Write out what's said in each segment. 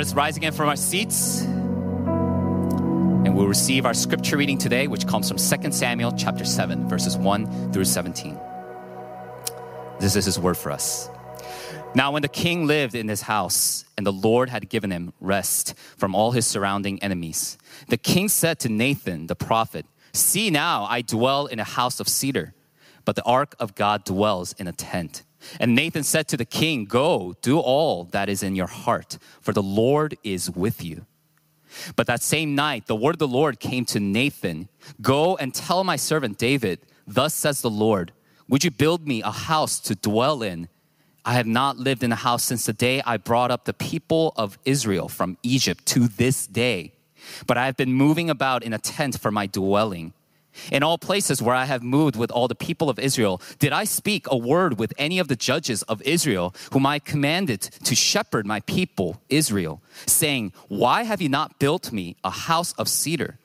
Let us rise again from our seats and we'll receive our scripture reading today, which comes from 2 Samuel chapter 7, verses 1 through 17. This is his word for us. Now, when the king lived in his house, and the Lord had given him rest from all his surrounding enemies, the king said to Nathan the prophet, See now, I dwell in a house of cedar, but the ark of God dwells in a tent. And Nathan said to the king, Go, do all that is in your heart, for the Lord is with you. But that same night, the word of the Lord came to Nathan Go and tell my servant David, Thus says the Lord, Would you build me a house to dwell in? I have not lived in a house since the day I brought up the people of Israel from Egypt to this day. But I have been moving about in a tent for my dwelling. In all places where I have moved with all the people of Israel, did I speak a word with any of the judges of Israel, whom I commanded to shepherd my people, Israel, saying, Why have you not built me a house of cedar?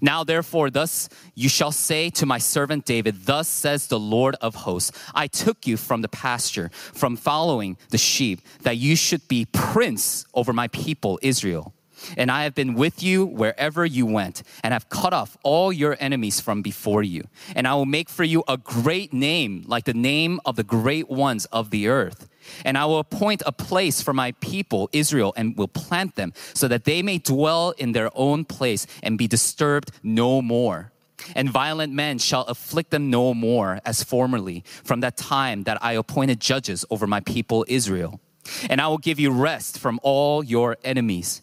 Now, therefore, thus you shall say to my servant David, Thus says the Lord of hosts, I took you from the pasture, from following the sheep, that you should be prince over my people, Israel. And I have been with you wherever you went, and have cut off all your enemies from before you. And I will make for you a great name, like the name of the great ones of the earth. And I will appoint a place for my people, Israel, and will plant them, so that they may dwell in their own place and be disturbed no more. And violent men shall afflict them no more, as formerly, from that time that I appointed judges over my people, Israel. And I will give you rest from all your enemies.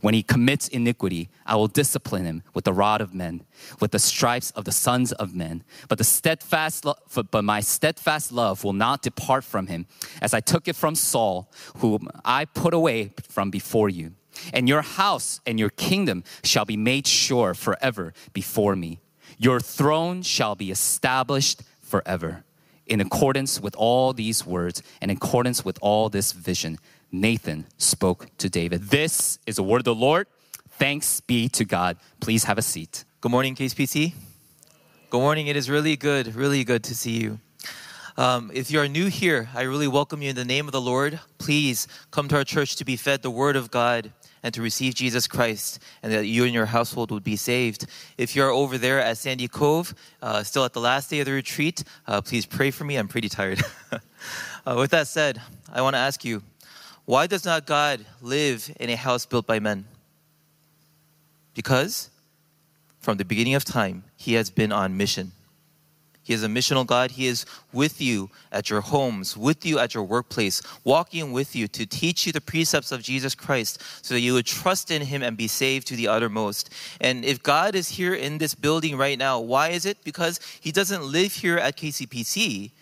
When he commits iniquity, I will discipline him with the rod of men, with the stripes of the sons of men. But the steadfast, lo- but my steadfast love will not depart from him, as I took it from Saul, whom I put away from before you. And your house and your kingdom shall be made sure forever before me. Your throne shall be established forever. In accordance with all these words, and in accordance with all this vision, Nathan spoke to David. This is the word of the Lord. Thanks be to God. Please have a seat. Good morning, KCPC. Good morning. It is really good, really good to see you. Um, if you are new here, I really welcome you in the name of the Lord. Please come to our church to be fed the Word of God and to receive Jesus Christ, and that you and your household would be saved. If you're over there at Sandy Cove, uh, still at the last day of the retreat, uh, please pray for me. I'm pretty tired. uh, with that said, I want to ask you why does not God live in a house built by men? Because from the beginning of time, He has been on mission. He is a missional God. He is with you at your homes, with you at your workplace, walking with you to teach you the precepts of Jesus Christ so that you would trust in Him and be saved to the uttermost. And if God is here in this building right now, why is it? Because He doesn't live here at KCPC.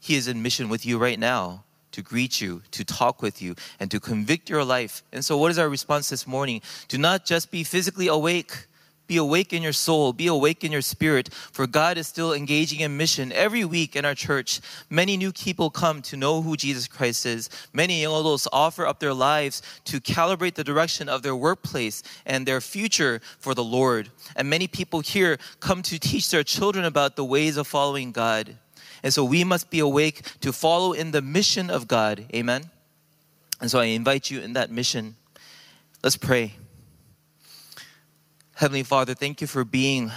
He is in mission with you right now to greet you, to talk with you, and to convict your life. And so, what is our response this morning? To not just be physically awake, be awake in your soul, be awake in your spirit, for God is still engaging in mission. Every week in our church, many new people come to know who Jesus Christ is. Many young adults offer up their lives to calibrate the direction of their workplace and their future for the Lord. And many people here come to teach their children about the ways of following God. And so we must be awake to follow in the mission of God. Amen. And so I invite you in that mission. Let's pray. Heavenly Father, thank you for being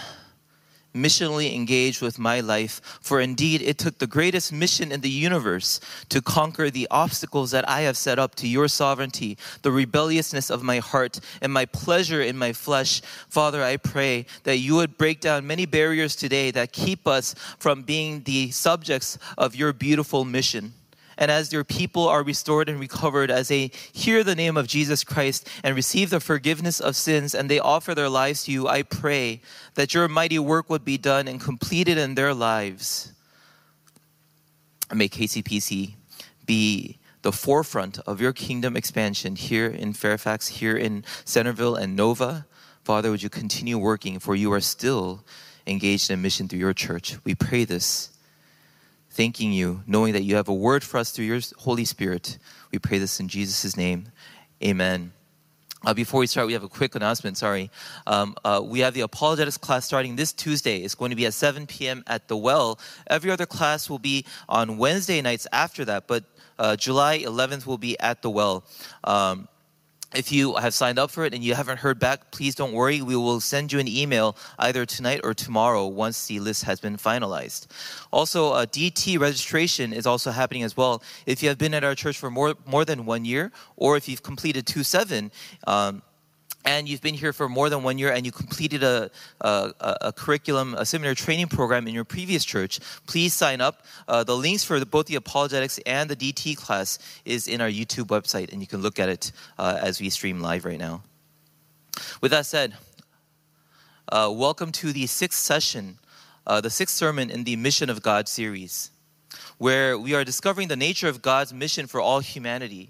missionally engaged with my life. For indeed, it took the greatest mission in the universe to conquer the obstacles that I have set up to your sovereignty, the rebelliousness of my heart, and my pleasure in my flesh. Father, I pray that you would break down many barriers today that keep us from being the subjects of your beautiful mission. And as your people are restored and recovered, as they hear the name of Jesus Christ and receive the forgiveness of sins and they offer their lives to you, I pray that your mighty work would be done and completed in their lives. May KCPC be the forefront of your kingdom expansion here in Fairfax, here in Centreville and Nova, Father, would you continue working, for you are still engaged in mission through your church. We pray this, thanking you, knowing that you have a word for us through your Holy Spirit. We pray this in Jesus' name. Amen. Uh, before we start, we have a quick announcement. Sorry. Um, uh, we have the apologetics class starting this Tuesday. It's going to be at 7 p.m. at the Well. Every other class will be on Wednesday nights after that, but uh, July 11th will be at the Well. Um, if you have signed up for it and you haven't heard back, please don't worry. We will send you an email either tonight or tomorrow once the list has been finalized. Also, uh, DT registration is also happening as well. If you have been at our church for more, more than one year, or if you've completed 2 7, um, and you've been here for more than one year and you completed a, a, a, curriculum, a seminar training program in your previous church, please sign up. Uh, the links for the, both the apologetics and the DT class is in our YouTube website, and you can look at it uh, as we stream live right now. With that said, uh, welcome to the sixth session, uh, the sixth sermon in the Mission of God series, where we are discovering the nature of God's mission for all humanity.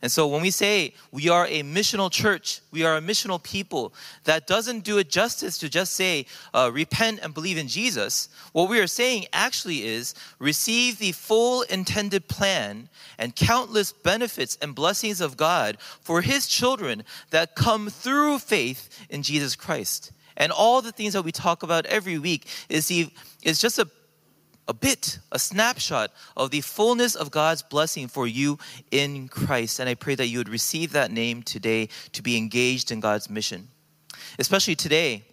And so when we say we are a missional church, we are a missional people, that doesn't do it justice to just say, uh, repent and believe in Jesus. What we are saying actually is receive the full intended plan and countless benefits and blessings of God for His children that come through faith in Jesus Christ. And all the things that we talk about every week is, the, is just a a bit, a snapshot of the fullness of God's blessing for you in Christ. And I pray that you would receive that name today to be engaged in God's mission. Especially today,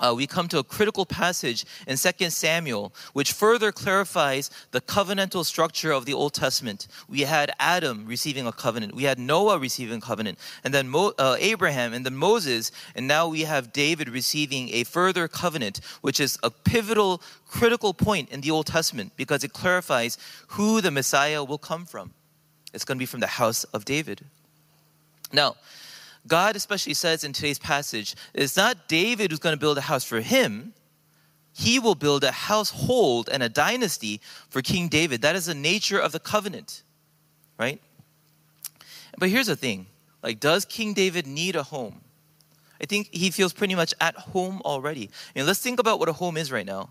uh, we come to a critical passage in 2 Samuel, which further clarifies the covenantal structure of the Old Testament. We had Adam receiving a covenant, we had Noah receiving a covenant, and then Mo- uh, Abraham, and then Moses, and now we have David receiving a further covenant, which is a pivotal, critical point in the Old Testament because it clarifies who the Messiah will come from. It's going to be from the house of David. Now, God especially says in today's passage, it's not David who's going to build a house for him. He will build a household and a dynasty for King David. That is the nature of the covenant, right? But here's the thing like, does King David need a home? I think he feels pretty much at home already. And let's think about what a home is right now.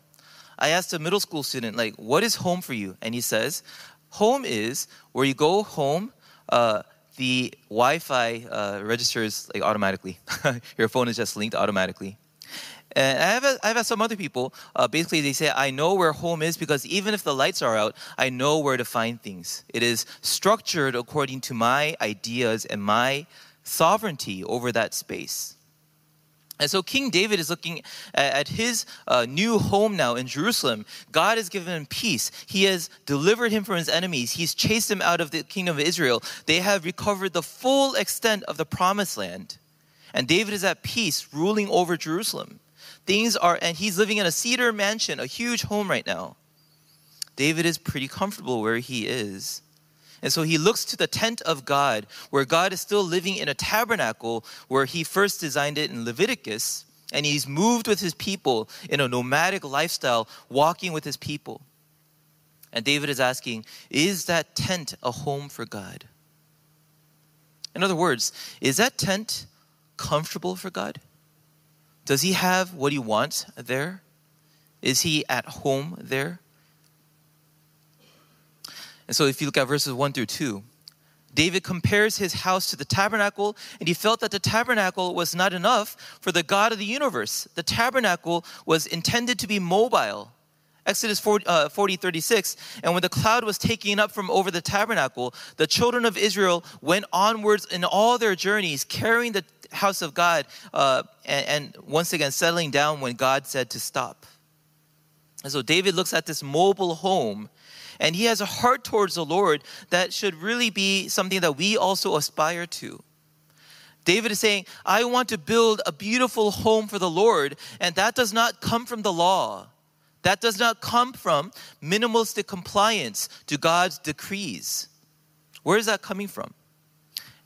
I asked a middle school student, like, what is home for you? And he says, home is where you go home, uh, the Wi-Fi uh, registers like automatically. Your phone is just linked automatically. And I have, I have some other people, uh, basically, they say, I know where home is because even if the lights are out, I know where to find things. It is structured according to my ideas and my sovereignty over that space. And so King David is looking at his uh, new home now in Jerusalem. God has given him peace. He has delivered him from his enemies. He's chased him out of the kingdom of Israel. They have recovered the full extent of the promised land. And David is at peace, ruling over Jerusalem. Things are, and he's living in a cedar mansion, a huge home right now. David is pretty comfortable where he is. And so he looks to the tent of God, where God is still living in a tabernacle where he first designed it in Leviticus. And he's moved with his people in a nomadic lifestyle, walking with his people. And David is asking, is that tent a home for God? In other words, is that tent comfortable for God? Does he have what he wants there? Is he at home there? And so if you look at verses 1 through 2, David compares his house to the tabernacle, and he felt that the tabernacle was not enough for the God of the universe. The tabernacle was intended to be mobile. Exodus 40, uh, 40, 36. And when the cloud was taken up from over the tabernacle, the children of Israel went onwards in all their journeys, carrying the house of God, uh, and, and once again settling down when God said to stop. And so David looks at this mobile home and he has a heart towards the Lord that should really be something that we also aspire to. David is saying, I want to build a beautiful home for the Lord, and that does not come from the law. That does not come from minimalistic compliance to God's decrees. Where is that coming from?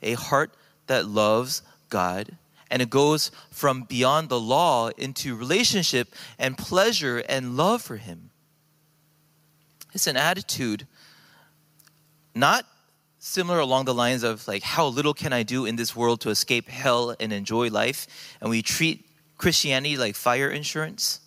A heart that loves God and it goes from beyond the law into relationship and pleasure and love for Him. It's an attitude not similar along the lines of like how little can I do in this world to escape hell and enjoy life, and we treat Christianity like fire insurance.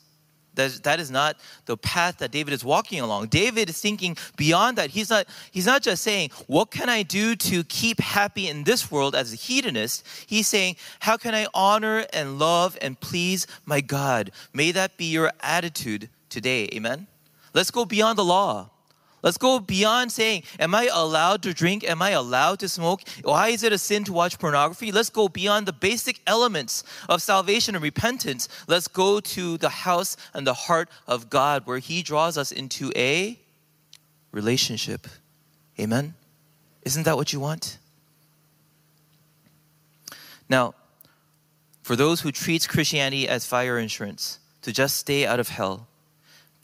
That, that is not the path that David is walking along. David is thinking beyond that. He's not, he's not just saying, What can I do to keep happy in this world as a hedonist? He's saying, How can I honor and love and please my God? May that be your attitude today. Amen? Let's go beyond the law. Let's go beyond saying, Am I allowed to drink? Am I allowed to smoke? Why is it a sin to watch pornography? Let's go beyond the basic elements of salvation and repentance. Let's go to the house and the heart of God where He draws us into a relationship. Amen? Isn't that what you want? Now, for those who treats Christianity as fire insurance, to just stay out of hell,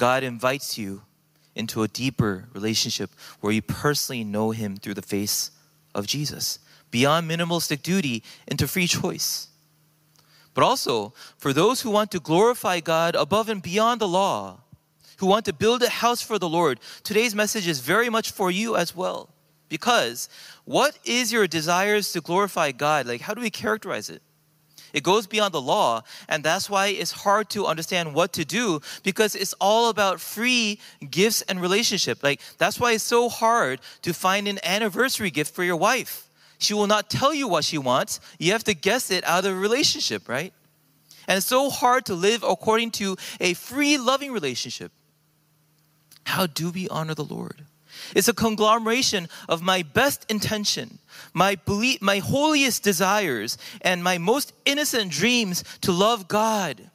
God invites you into a deeper relationship where you personally know Him through the face of Jesus, beyond minimalistic duty into free choice. But also, for those who want to glorify God above and beyond the law, who want to build a house for the Lord, today's message is very much for you as well. Because what is your desires to glorify God? Like, how do we characterize it? It goes beyond the law, and that's why it's hard to understand what to do because it's all about free gifts and relationship. Like that's why it's so hard to find an anniversary gift for your wife. She will not tell you what she wants. You have to guess it out of a relationship, right? And it's so hard to live according to a free loving relationship. How do we honor the Lord? It's a conglomeration of my best intention, my belief, my holiest desires, and my most innocent dreams to love God.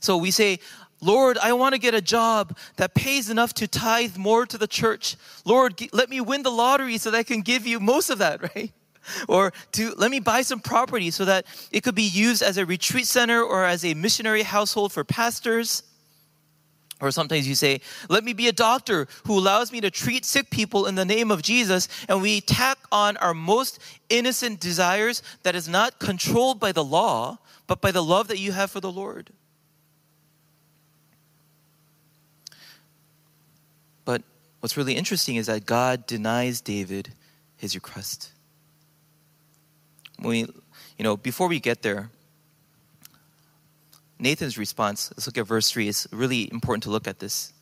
So we say, Lord, I want to get a job that pays enough to tithe more to the church. Lord, let me win the lottery so that I can give you most of that, right? Or to let me buy some property so that it could be used as a retreat center or as a missionary household for pastors. Or sometimes you say, Let me be a doctor who allows me to treat sick people in the name of Jesus. And we tack on our most innocent desires that is not controlled by the law, but by the love that you have for the Lord. But what's really interesting is that God denies David his request. We, you know, before we get there, Nathan's response, let's look at verse 3. It's really important to look at this.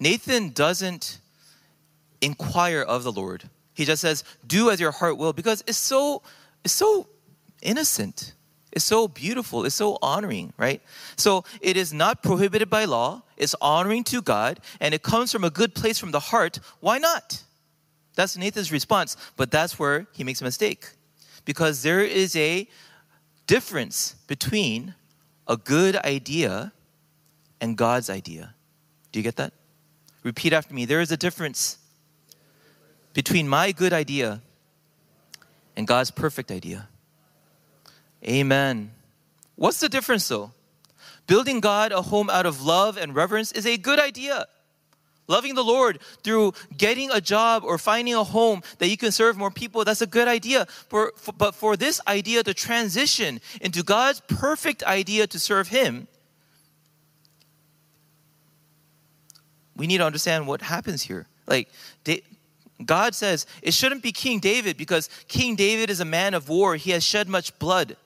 Nathan doesn't inquire of the Lord. He just says, "Do as your heart will," because it's so it's so innocent. It's so beautiful. It's so honoring, right? So it is not prohibited by law. It's honoring to God, and it comes from a good place from the heart. Why not? That's Nathan's response, but that's where he makes a mistake, because there is a difference between a good idea and God's idea. Do you get that? Repeat after me. There is a difference between my good idea and God's perfect idea. Amen. What's the difference though? Building God a home out of love and reverence is a good idea. Loving the Lord through getting a job or finding a home that you can serve more people, that's a good idea. For, for, but for this idea to transition into God's perfect idea to serve Him, we need to understand what happens here. Like, God says it shouldn't be King David because King David is a man of war, he has shed much blood.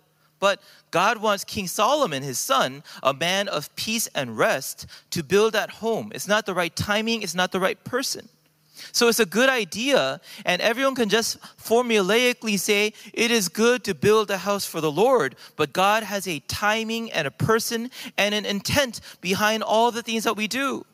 But God wants King Solomon, his son, a man of peace and rest, to build that home. It's not the right timing, it's not the right person. So it's a good idea, and everyone can just formulaically say, It is good to build a house for the Lord. But God has a timing and a person and an intent behind all the things that we do.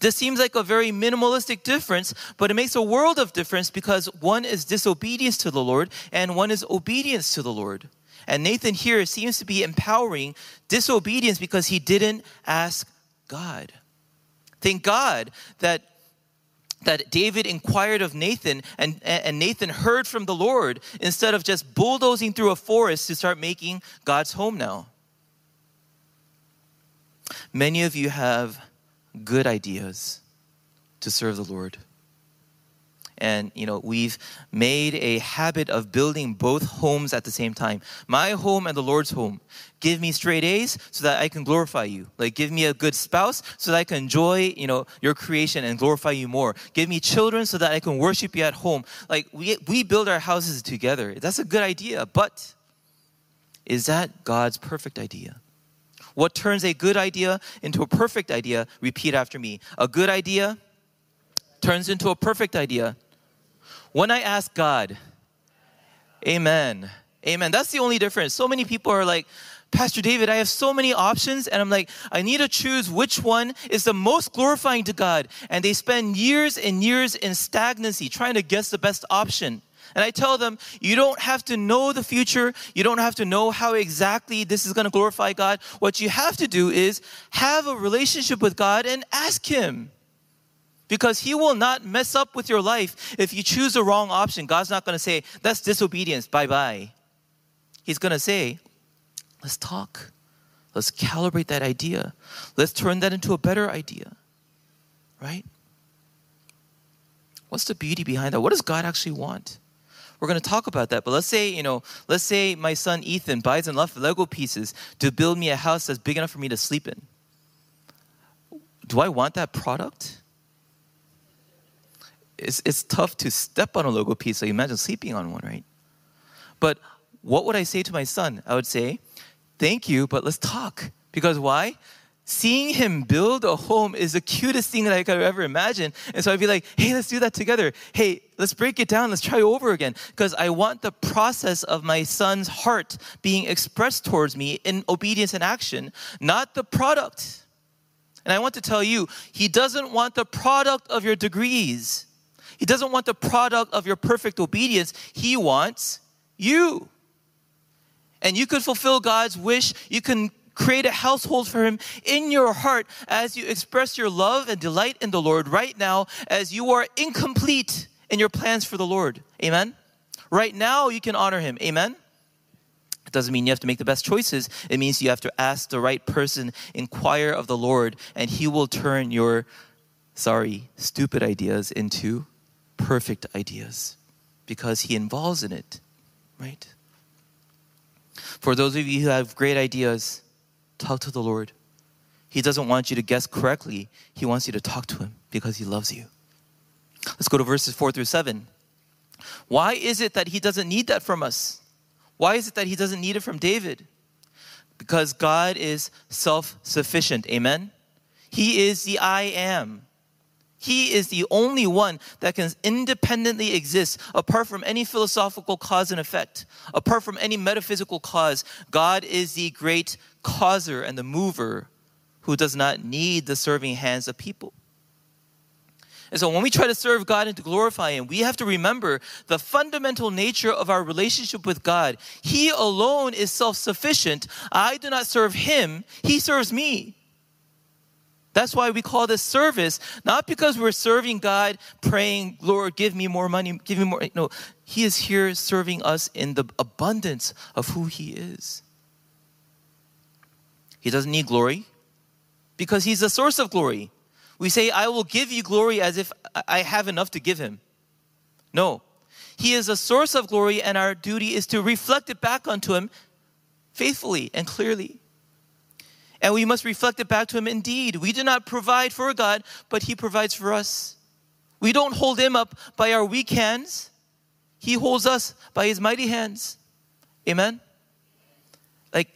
This seems like a very minimalistic difference, but it makes a world of difference because one is disobedience to the Lord and one is obedience to the Lord. And Nathan here seems to be empowering disobedience because he didn't ask God. Thank God that that David inquired of Nathan and, and Nathan heard from the Lord instead of just bulldozing through a forest to start making God's home now. Many of you have good ideas to serve the Lord. And you know we've made a habit of building both homes at the same time. My home and the lord's home. Give me straight a's so that i can glorify you. Like give me a good spouse so that i can enjoy you know your creation and glorify you more. Give me children so that i can worship you at home. Like we, we build our houses together. That's a good idea but is that god's perfect idea? What turns a good idea into a perfect idea repeat after me. A good idea turns into a perfect idea when I ask God, Amen. Amen. That's the only difference. So many people are like, Pastor David, I have so many options, and I'm like, I need to choose which one is the most glorifying to God. And they spend years and years in stagnancy trying to guess the best option. And I tell them, you don't have to know the future. You don't have to know how exactly this is going to glorify God. What you have to do is have a relationship with God and ask Him because he will not mess up with your life if you choose the wrong option. God's not going to say, that's disobedience, bye bye. He's going to say, let's talk. Let's calibrate that idea. Let's turn that into a better idea. Right? What's the beauty behind that? What does God actually want? We're going to talk about that. But let's say, you know, let's say my son Ethan buys enough Lego pieces to build me a house that's big enough for me to sleep in. Do I want that product? It's, it's tough to step on a Lego piece, so imagine sleeping on one, right? But what would I say to my son? I would say, Thank you, but let's talk. Because why? Seeing him build a home is the cutest thing that I could ever imagine. And so I'd be like, hey, let's do that together. Hey, let's break it down. Let's try over again. Because I want the process of my son's heart being expressed towards me in obedience and action, not the product. And I want to tell you, he doesn't want the product of your degrees. He doesn't want the product of your perfect obedience, He wants you. And you could fulfill God's wish. You can create a household for Him in your heart as you express your love and delight in the Lord right now, as you are incomplete in your plans for the Lord. Amen? Right now, you can honor Him. Amen? It doesn't mean you have to make the best choices. It means you have to ask the right person, inquire of the Lord, and He will turn your, sorry, stupid ideas into perfect ideas because He involves in it, right? For those of you who have great ideas, talk to the Lord. He doesn't want you to guess correctly, He wants you to talk to Him because He loves you. Let's go to verses 4 through 7. Why is it that He doesn't need that from us? Why is it that He doesn't need it from David? Because God is self sufficient. Amen? He is the I am. He is the only one that can independently exist apart from any philosophical cause and effect, apart from any metaphysical cause. God is the great causer and the mover who does not need the serving hands of people. And so when we try to serve God and to glorify Him, we have to remember the fundamental nature of our relationship with God. He alone is self sufficient. I do not serve Him, He serves me. That's why we call this service, not because we're serving God, praying, Lord, give me more money, give me more. No, He is here serving us in the abundance of who He is. He doesn't need glory because He's the source of glory. We say, I will give you glory as if I have enough to give Him. No, He is a source of glory, and our duty is to reflect it back onto Him faithfully and clearly. And we must reflect it back to Him. Indeed, we do not provide for God, but He provides for us. We don't hold Him up by our weak hands, He holds us by His mighty hands. Amen? Like,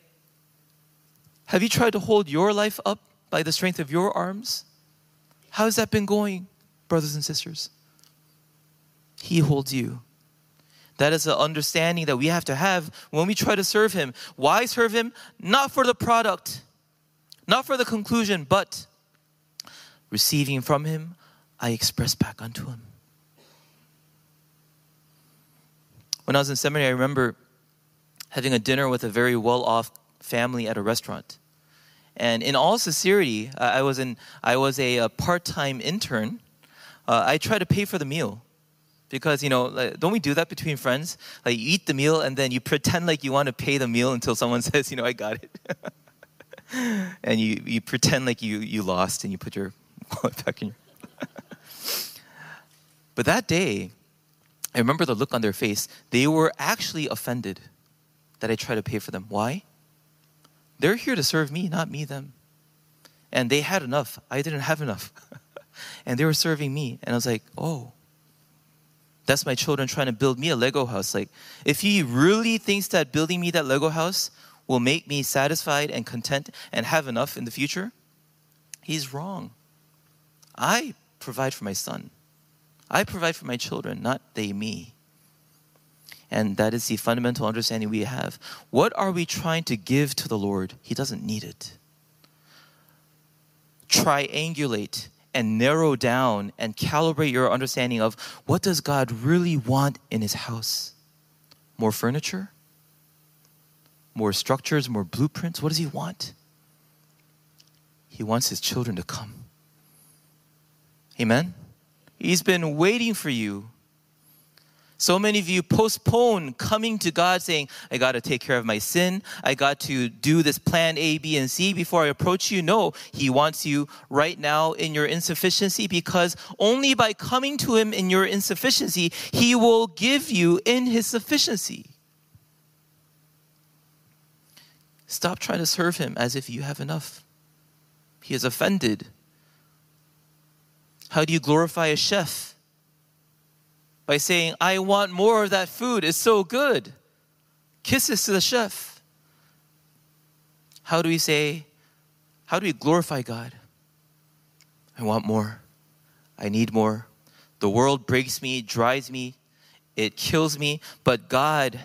have you tried to hold your life up by the strength of your arms? How has that been going, brothers and sisters? He holds you. That is an understanding that we have to have when we try to serve Him. Why serve Him? Not for the product not for the conclusion, but receiving from him, I express back unto him. When I was in seminary, I remember having a dinner with a very well off family at a restaurant. And in all sincerity, I was, in, I was a, a part time intern. Uh, I tried to pay for the meal because you know like, don't we do that between friends like you eat the meal and then you pretend like you want to pay the meal until someone says you know i got it and you, you pretend like you, you lost and you put your wallet back in your. But that day, I remember the look on their face. They were actually offended that I tried to pay for them. Why? They're here to serve me, not me them. And they had enough. I didn't have enough. and they were serving me. And I was like, oh, that's my children trying to build me a Lego house. Like, if he really thinks that building me that Lego house will make me satisfied and content and have enough in the future, he's wrong. I provide for my son. I provide for my children, not they me. And that is the fundamental understanding we have. What are we trying to give to the Lord? He doesn't need it. Triangulate and narrow down and calibrate your understanding of what does God really want in his house? More furniture? More structures, more blueprints? What does he want? He wants his children to come. Amen. He's been waiting for you so many of you postpone coming to God saying, I got to take care of my sin. I got to do this plan A, B, and C before I approach you. No, He wants you right now in your insufficiency because only by coming to Him in your insufficiency, He will give you in His sufficiency. Stop trying to serve Him as if you have enough. He is offended. How do you glorify a chef? by saying, I want more of that food. It's so good. Kisses to the chef. How do we say, how do we glorify God? I want more. I need more. The world breaks me, drives me, it kills me, but God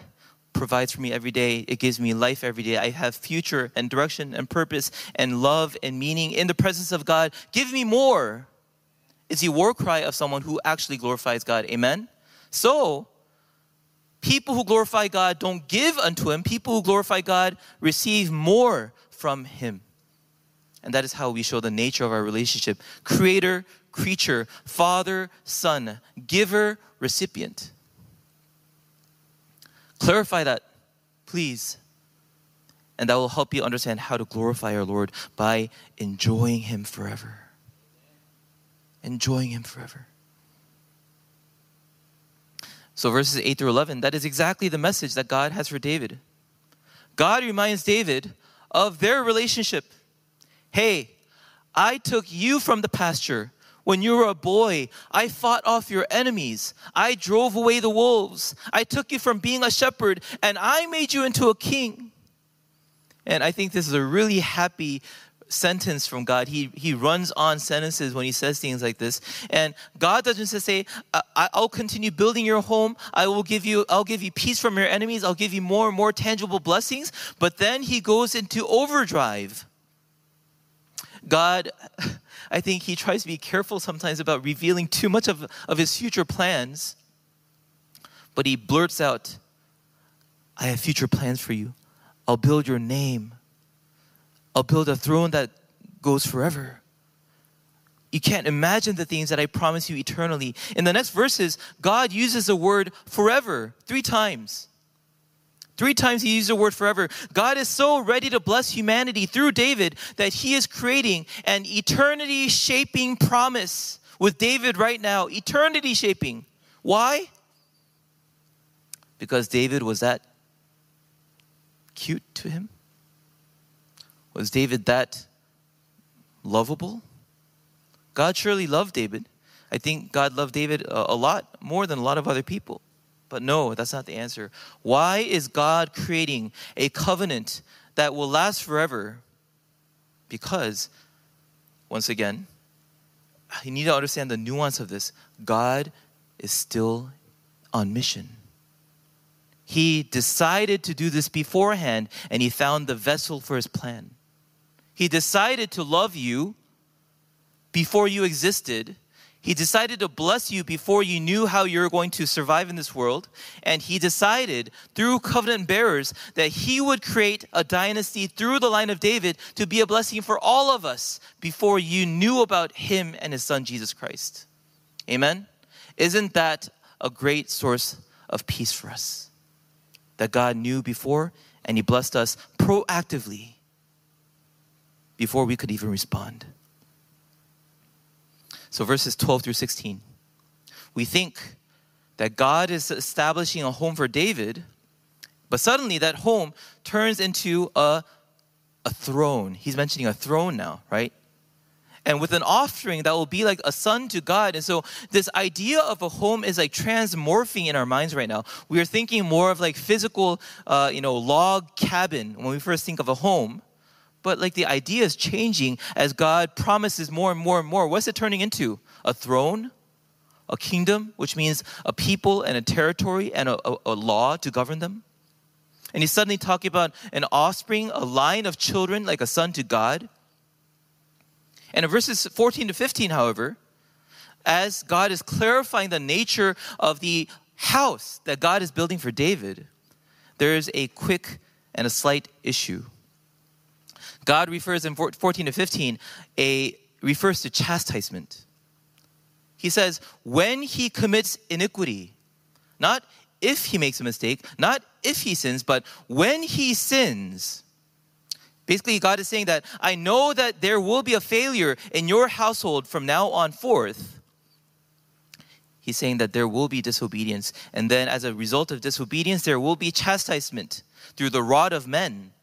provides for me every day. It gives me life every day. I have future and direction and purpose and love and meaning in the presence of God. Give me more is the war cry of someone who actually glorifies God. Amen? So, people who glorify God don't give unto Him, people who glorify God receive more from Him. And that is how we show the nature of our relationship creator, creature, father, son, giver, recipient. Clarify that, please. And that will help you understand how to glorify our Lord by enjoying Him forever enjoying Him forever. So, verses 8 through 11, that is exactly the message that God has for David. God reminds David of their relationship. Hey, I took you from the pasture. When you were a boy, I fought off your enemies. I drove away the wolves. I took you from being a shepherd, and I made you into a king. And I think this is a really happy sentence from God. He, he runs on sentences when he says things like this. And God doesn't just say, I'll continue building your home. I will give you, I'll give you peace from your enemies. I'll give you more and more tangible blessings. But then he goes into overdrive. God, I think he tries to be careful sometimes about revealing too much of, of his future plans. But he blurts out, I have future plans for you. I'll build your name. I'll build a throne that goes forever. You can't imagine the things that I promise you eternally. In the next verses, God uses the word forever three times. Three times he used the word forever. God is so ready to bless humanity through David that he is creating an eternity shaping promise with David right now. Eternity shaping. Why? Because David was that cute to him? Was David that lovable? God surely loved David. I think God loved David a, lot more than a lot of other people. But no, that's not the answer. Why is God creating a covenant that will last forever? Because, once again, you need to understand the nuance of this. God is still on mission. He decided to do this beforehand, and he found the vessel for his plan. He decided to love you before you existed. He decided to bless you before you knew how you're going to survive in this world. And he decided through covenant bearers that he would create a dynasty through the line of David to be a blessing for all of us before you knew about him and his son Jesus Christ. Amen? Isn't that a great source of peace for us? That God knew before and he blessed us proactively before we could even respond. So, verses 12 through 16. we think that God is establishing a home for David, but suddenly that home turns into a, a throne. He's mentioning a throne now, right? and with an offering that will be like a son to God. And so this idea of a home is like transmorphing in our minds right now. We are thinking more of like physical, uh, you know, log cabin when we first think of a home. But like the idea is changing as God promises more and more and more. What's it turning into? A throne? A kingdom, which means a people and a territory and a, a, a law to govern them? And he's suddenly talking about an offspring, a line of children, like a son to God. And in verses 14 to 15, however, as God is clarifying the nature of the house that God is building for David, there is a quick and a slight issue. God refers in 14 to 15, a refers to chastisement. He says, when he commits iniquity, not if he makes a mistake, not if he sins, but when he sins, Basically, God is saying that I know that there will be a failure in your household from now on forth. He's saying that there will be disobedience. And then, as a result of disobedience, there will be chastisement through the rod of men.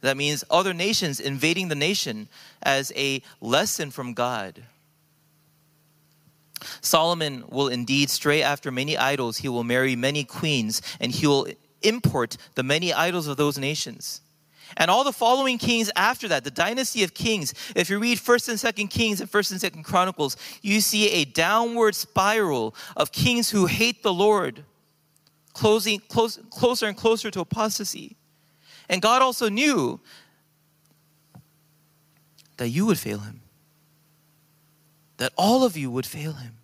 That means other nations invading the nation as a lesson from God. Solomon will indeed stray after many idols. He will marry many queens, and he will import the many idols of those nations. And all the following kings after that, the dynasty of kings, if you read 1st and 2nd Kings and 1st and 2nd Chronicles, you see a downward spiral of kings who hate the Lord, closing close, closer and closer to apostasy. And God also knew that you would fail him. That all of you would fail him.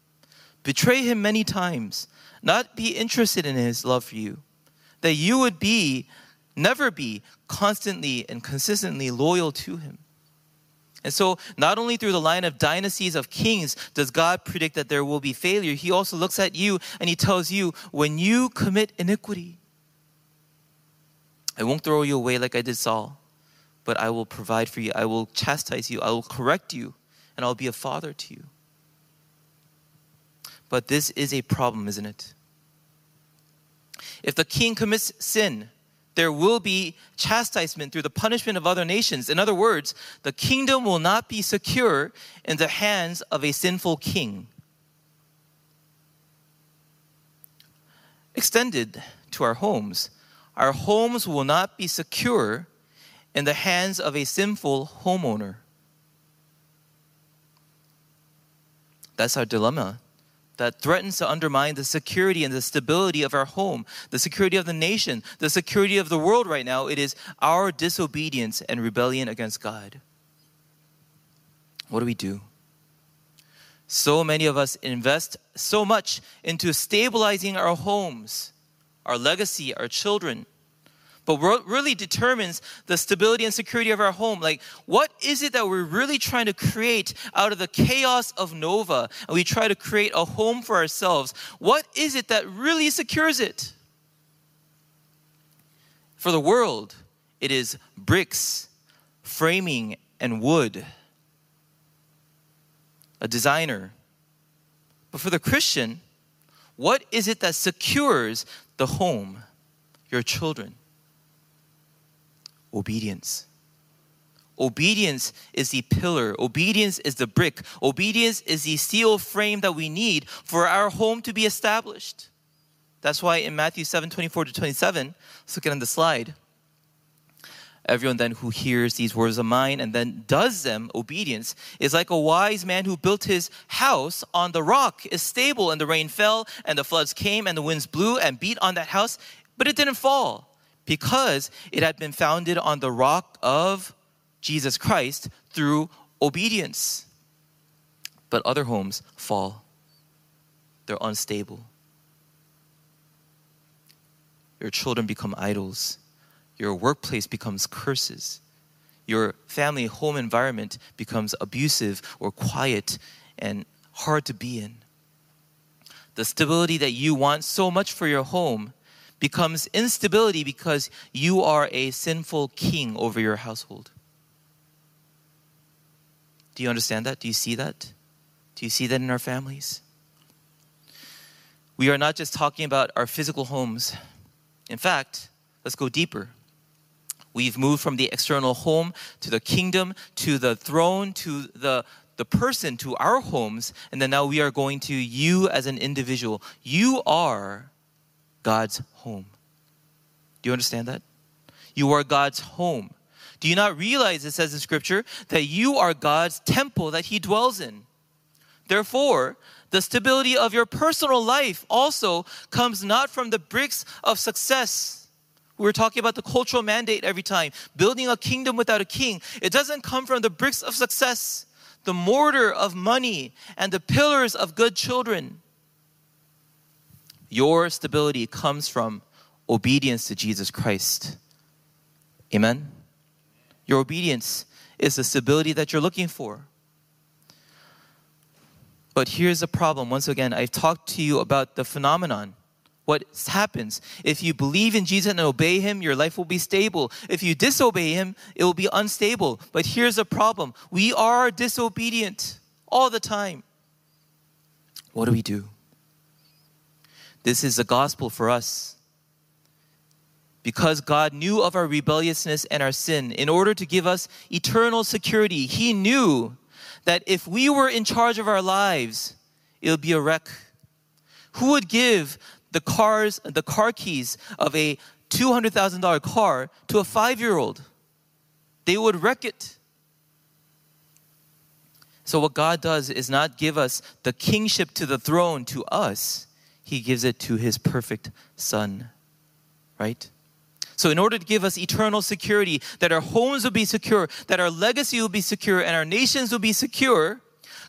Betray him many times, not be interested in his love for you. That you would be never be constantly and consistently loyal to him. And so, not only through the line of dynasties of kings does God predict that there will be failure, He also looks at you and He tells you, when you commit iniquity, I won't throw you away like I did Saul, but I will provide for you. I will chastise you. I will correct you, and I'll be a father to you. But this is a problem, isn't it? If the king commits sin, there will be chastisement through the punishment of other nations. In other words, the kingdom will not be secure in the hands of a sinful king. Extended to our homes, our homes will not be secure in the hands of a sinful homeowner. That's our dilemma that threatens to undermine the security and the stability of our home, the security of the nation, the security of the world right now. It is our disobedience and rebellion against God. What do we do? So many of us invest so much into stabilizing our homes, our legacy, our children, but what really determines the stability and security of our home. Like, what is it that we're really trying to create out of the chaos of Nova? And we try to create a home for ourselves. What is it that really secures it? For the world, it is bricks, framing, and wood. A designer. But for the Christian, what is it that secures the home, your children? obedience. Obedience is the pillar. Obedience is the brick. Obedience is the steel frame that we need for our home to be established. That's why in Matthew 7 24 to 27, let's look at on the slide. Everyone then who hears these words of mine and then does them, obedience, is like a wise man who built his house on the rock, is stable, and the rain fell, and the floods came, and the winds blew and beat on that house, but it didn't fall because it had been founded on the rock of Jesus Christ through obedience. But other homes fall, they're unstable. Your children become idols, your workplace becomes curses, your family home environment becomes abusive or quiet and hard to be in. The stability that you want so much for your home becomes instability because you are a sinful king over your household. Do you understand that? Do you see that? Do you see that in our families? we are not just talking about our physical homes. In fact, let's go deeper. We've moved from the external home to the kingdom, to the throne, to the, the person, to our homes, and then now we are going to you as an individual. You are God's home. Do you understand that? You are God's home. Do you not realize it says in Scripture that you are God's temple that He dwells in? Therefore, the stability of your personal life also comes not from the bricks of success. We were talking about the cultural mandate every time, building a kingdom without a king. It doesn't come from the bricks of success, the mortar of money, and the pillars of good children. Your stability comes from obedience to Jesus Christ. Amen? Your obedience is the stability that you're looking for. But here's the problem. Once again, I've talked to you about the phenomenon. What happens? If you believe in Jesus and obey Him, your life will be stable. If you disobey Him, it will be unstable. But here's the problem we are disobedient all the time. What do we do? This is the gospel for us. Because God knew of our rebelliousness and our sin, in order to give us eternal security, He knew that if we were in charge of our lives, it would be a wreck. Who would give the cars, the car keys of a $200,000 car to a five year old? They would wreck it. So, what God does is not give us the kingship to the throne to us, He gives it to His perfect Son. Right? So, in order to give us eternal security, that our homes will be secure, that our legacy will be secure, and our nations will be secure,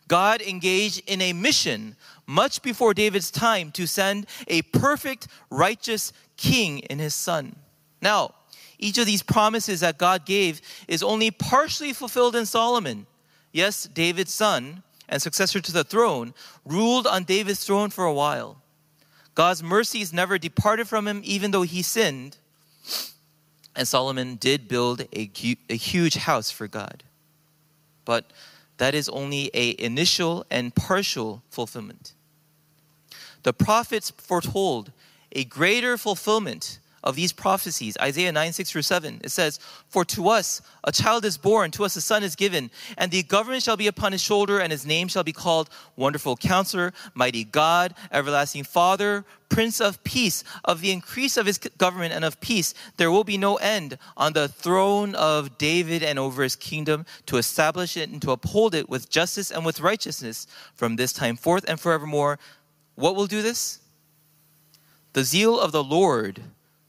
God engaged in a mission much before David's time to send a perfect, righteous king in his son. Now, each of these promises that God gave is only partially fulfilled in Solomon. Yes, David's son and successor to the throne ruled on David's throne for a while. God's mercies never departed from him, even though he sinned. And Solomon did build a, a huge house for God. But that is only a initial and partial fulfillment. The prophets foretold a greater fulfillment of these prophecies. Isaiah 9, 6 through 7. It says, For to us a child is born, to us a son is given, and the government shall be upon his shoulder, and his name shall be called Wonderful Counselor, Mighty God, Everlasting Father, Prince of Peace. Of the increase of his government and of peace, there will be no end on the throne of David and over his kingdom to establish it and to uphold it with justice and with righteousness from this time forth and forevermore. What will do this? The zeal of the Lord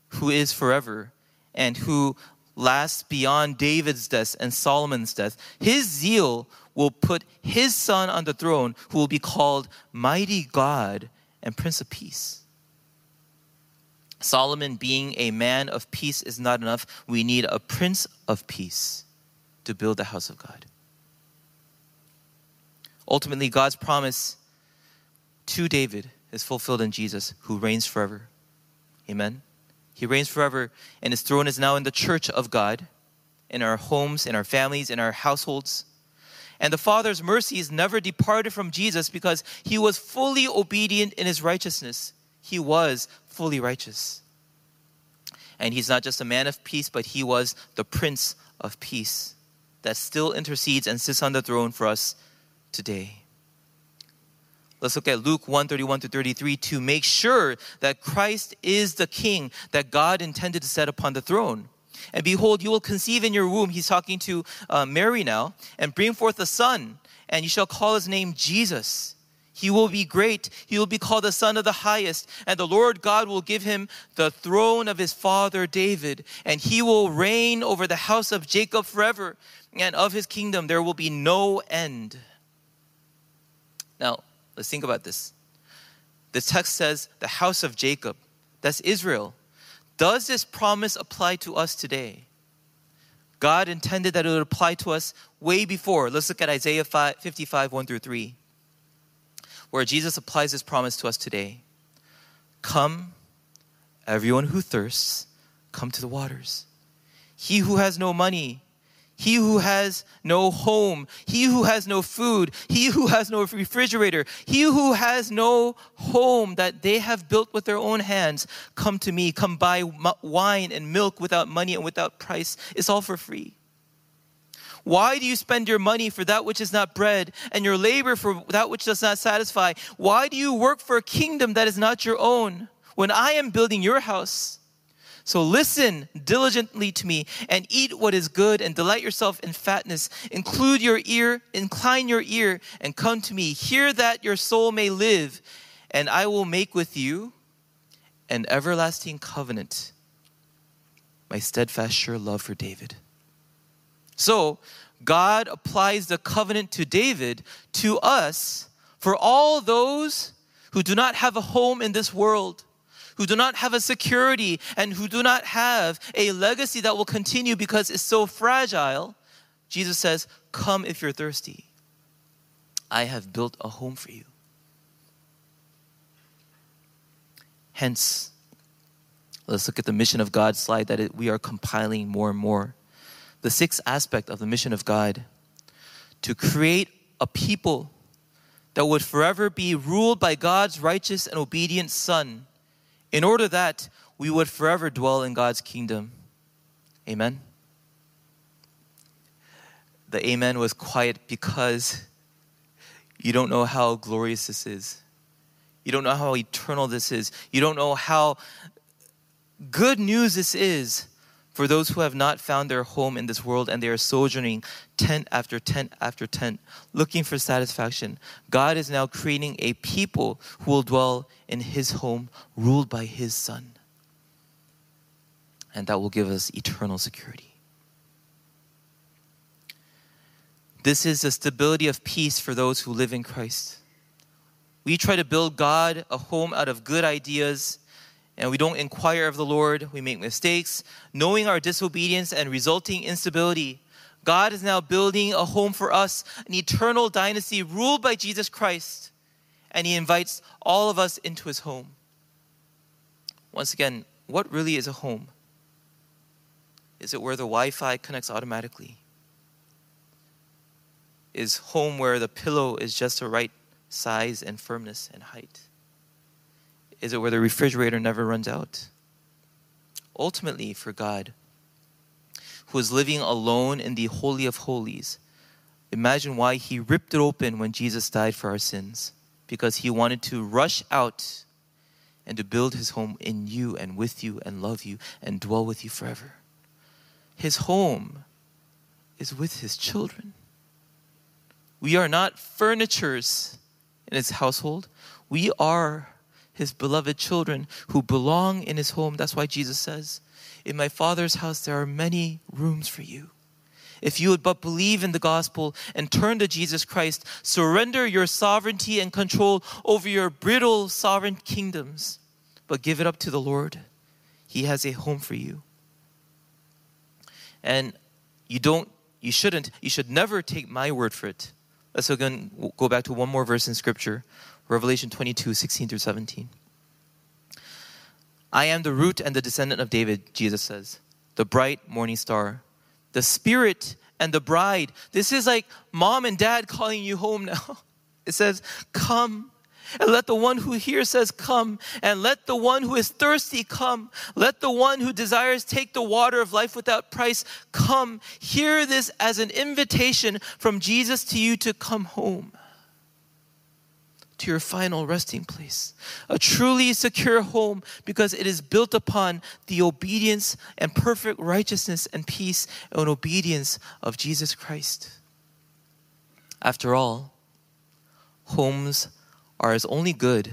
who is forever and who lasts beyond David's death and Solomon's death. His zeal will put his son on the throne, who will be called Mighty God and Prince of Peace. Solomon, being a man of peace, is not enough. We need a Prince of Peace to build the house of God. Ultimately, God's promise to David is fulfilled in Jesus, who reigns forever. Amen. He reigns forever, and his throne is now in the church of God, in our homes, in our families, in our households. And the Father's mercy mercies never departed from Jesus because he was fully obedient in his righteousness. He was fully righteous. And he's not just a man of peace, but he was the Prince of Peace that still intercedes and sits on the throne for us today. Let's look at Luke 1 31 to 33 to make sure that Christ is the king that God intended to set upon the throne. And behold, you will conceive in your womb, he's talking to uh, Mary now, and bring forth a son, and you shall call his name Jesus. He will be great. He will be called the Son of the Highest. And the Lord God will give him the throne of his father David. And he will reign over the house of Jacob forever. And of his kingdom there will be no end. Now, Let's think about this. The text says, the house of Jacob. That's Israel. Does this promise apply to us today? God intended that it would apply to us way before. Let's look at Isaiah 55, 1 through 3, where Jesus applies this promise to us today. Come, everyone who thirsts, come to the waters. He who has no money, he who has no home, he who has no food, he who has no refrigerator, he who has no home that they have built with their own hands, come to me, come buy wine and milk without money and without price. It's all for free. Why do you spend your money for that which is not bread and your labor for that which does not satisfy? Why do you work for a kingdom that is not your own when I am building your house? So listen diligently to me and eat what is good and delight yourself in fatness. Include your ear, incline your ear and come to me. Hear that your soul may live, and I will make with you an everlasting covenant, my steadfast, sure love for David. So, God applies the covenant to David to us for all those who do not have a home in this world who do not have a security and who do not have a legacy that will continue because it's so fragile, Jesus says, Come if you're thirsty. I have built a home for you. Hence, let's look at the mission of God slide that we are compiling more and more. The sixth aspect of the mission of God to create a people that would forever be ruled by God's righteous and obedient Son in order that we would forever dwell in God's kingdom. Amen. The amen was quiet because you don't know how glorious this is. You don't know how eternal this is. You don't know how good news this is for those who have not found their home in this world and they are sojourning tent after tent after tent, looking for satisfaction. God is now creating a people who will dwell in His home, ruled by His Son. And that will give us eternal security. This is the stability of peace for those who live in Christ. We try to build God a home out of good ideas and we don't inquire of the Lord, we make mistakes, knowing our disobedience and resulting instability. God is now building a home for us, an eternal dynasty ruled by Jesus Christ, and He invites all of us into His home. Once again, what really is a home? Is it where the Wi Fi connects automatically? Is home where the pillow is just the right size and firmness and height? Is it where the refrigerator never runs out? Ultimately, for God, who is living alone in the Holy of Holies, imagine why he ripped it open when Jesus died for our sins. Because he wanted to rush out and to build his home in you and with you and love you and dwell with you forever. His home is with his children. We are not furnitures in his household. We are his beloved children who belong in his home. That's why Jesus says, In my Father's house there are many rooms for you. If you would but believe in the gospel and turn to Jesus Christ, surrender your sovereignty and control over your brittle sovereign kingdoms, but give it up to the Lord. He has a home for you. And you don't, you shouldn't, you should never take my word for it. Let's again go back to one more verse in Scripture Revelation 22, 16 through 17. I am the root and the descendant of David, Jesus says, the bright morning star, the spirit and the bride. This is like mom and dad calling you home now. It says, Come. And let the one who hears says, Come. And let the one who is thirsty come. Let the one who desires take the water of life without price come. Hear this as an invitation from Jesus to you to come home to your final resting place. A truly secure home because it is built upon the obedience and perfect righteousness and peace and obedience of Jesus Christ. After all, homes are as only good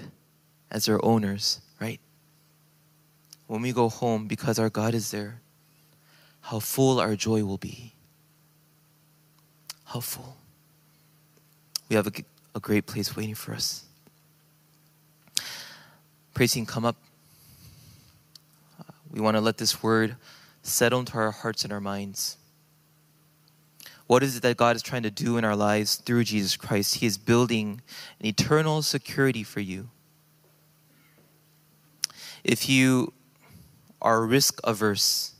as their owners, right? When we go home because our God is there, how full our joy will be. How full. We have a a great place waiting for us. Praise Team, come up. we want to let this word settle into our hearts and our minds. What is it that God is trying to do in our lives through Jesus Christ? He is building an eternal security for you. If you are risk averse,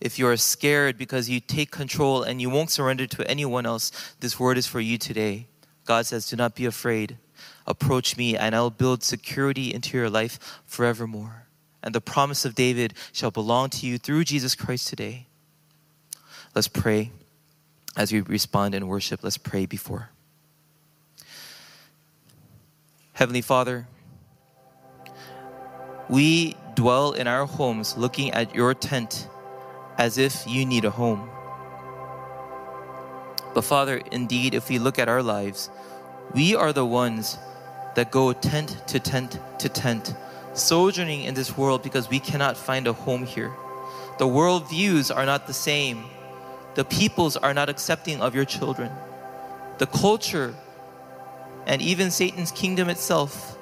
if you are scared because you take control and you won't surrender to anyone else, this word is for you today. God says, Do not be afraid. Approach me, and I'll build security into your life forevermore. And the promise of David shall belong to you through Jesus Christ today. Let's pray as we respond in worship. Let's pray before. Heavenly Father, we dwell in our homes looking at your tent as if you need a home. But Father, indeed, if we look at our lives, we are the ones that go tent to tent to tent, sojourning in this world because we cannot find a home here. The world views are not the same. The peoples are not accepting of your children. The culture and even Satan's kingdom itself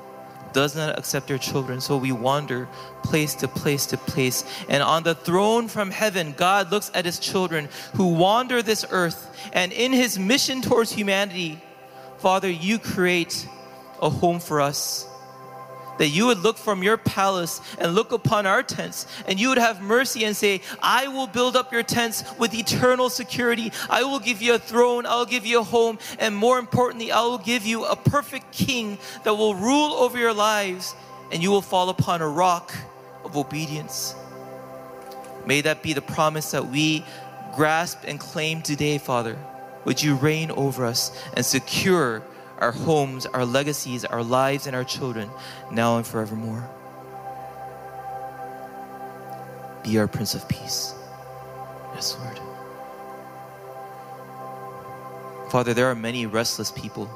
does not accept your children. So we wander place to place to place. And on the throne from heaven, God looks at his children who wander this earth. And in his mission towards humanity, Father, you create a home for us that you would look from your palace and look upon our tents, and you would have mercy and say, I will build up your tents with eternal security. I will give you a throne, I'll give you a home, and more importantly, I will give you a perfect king that will rule over your lives, and you will fall upon a rock of obedience. May that be the promise that we grasp and claim today, Father. Would you reign over us and secure our homes, our legacies, our lives, and our children, now and forevermore. Be our Prince of Peace. Yes, Lord. Father, there are many restless people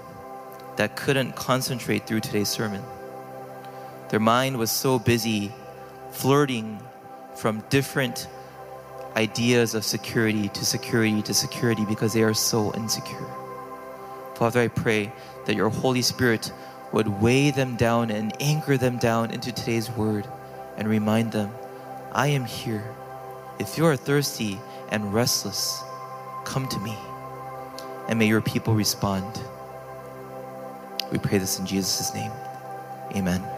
that couldn't concentrate through today's sermon. Their mind was so busy flirting from different ideas of security to security to security because they are so insecure. Father, I pray that your Holy Spirit would weigh them down and anchor them down into today's word and remind them, I am here. If you are thirsty and restless, come to me. And may your people respond. We pray this in Jesus' name. Amen.